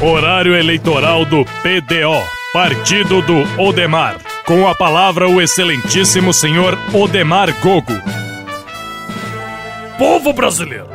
Horário eleitoral do PDO, Partido do Odemar. Com a palavra o excelentíssimo senhor Odemar Gogo. Povo brasileiro,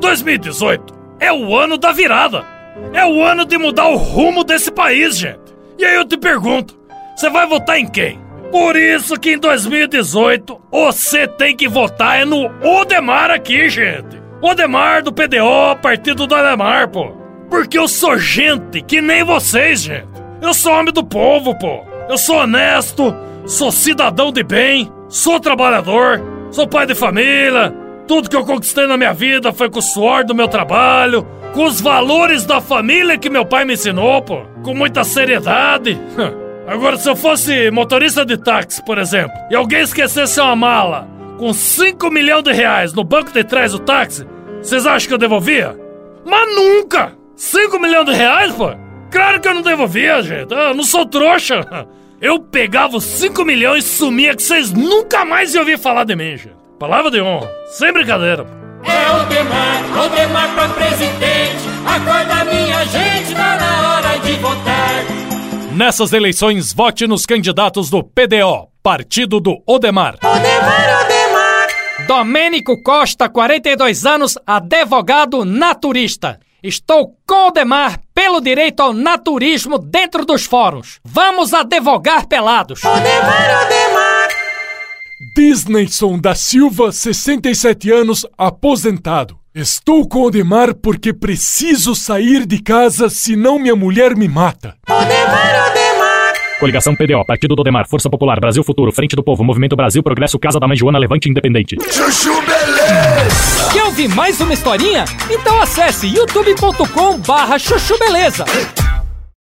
2018 é o ano da virada. É o ano de mudar o rumo desse país, gente. E aí eu te pergunto, você vai votar em quem? Por isso que em 2018 você tem que votar é no Odemar aqui, gente. Odemar do PDO, Partido do Odemar, pô. Porque eu sou gente que nem vocês, gente. Eu sou homem do povo, pô. Eu sou honesto, sou cidadão de bem, sou trabalhador, sou pai de família. Tudo que eu conquistei na minha vida foi com o suor do meu trabalho, com os valores da família que meu pai me ensinou, pô. Com muita seriedade. Agora, se eu fosse motorista de táxi, por exemplo, e alguém esquecesse uma mala com 5 milhões de reais no banco de trás do táxi, vocês acham que eu devolvia? Mas nunca! 5 milhões de reais, pô? Claro que eu não devolvia, gente. Eu não sou trouxa. Eu pegava os 5 milhões e sumia que vocês nunca mais iam ouvir falar de mim, gente. Palavra de honra. Sem brincadeira. pô. É o Demar, o Demar pra presidente. Acorda minha gente, tá na hora de votar. Nessas eleições, vote nos candidatos do PDO, Partido do Odemar. Odemar, Odemar. Domênico Costa, 42 anos, advogado naturista. Estou com o Demar pelo direito ao naturismo dentro dos fóruns. Vamos advogar pelados. Odemar, Odemar. Disneyson da Silva, 67 anos, aposentado. Estou com o Demar porque preciso sair de casa, senão minha mulher me mata. Odemar, Odemar. Coligação PDO, Partido do Odemar, Força Popular, Brasil Futuro, Frente do Povo, Movimento Brasil, Progresso, Casa da Mãe Joana, Levante Independente. Chuchu Beleza! Quer ouvir mais uma historinha? Então acesse youtube.com barra chuchu beleza.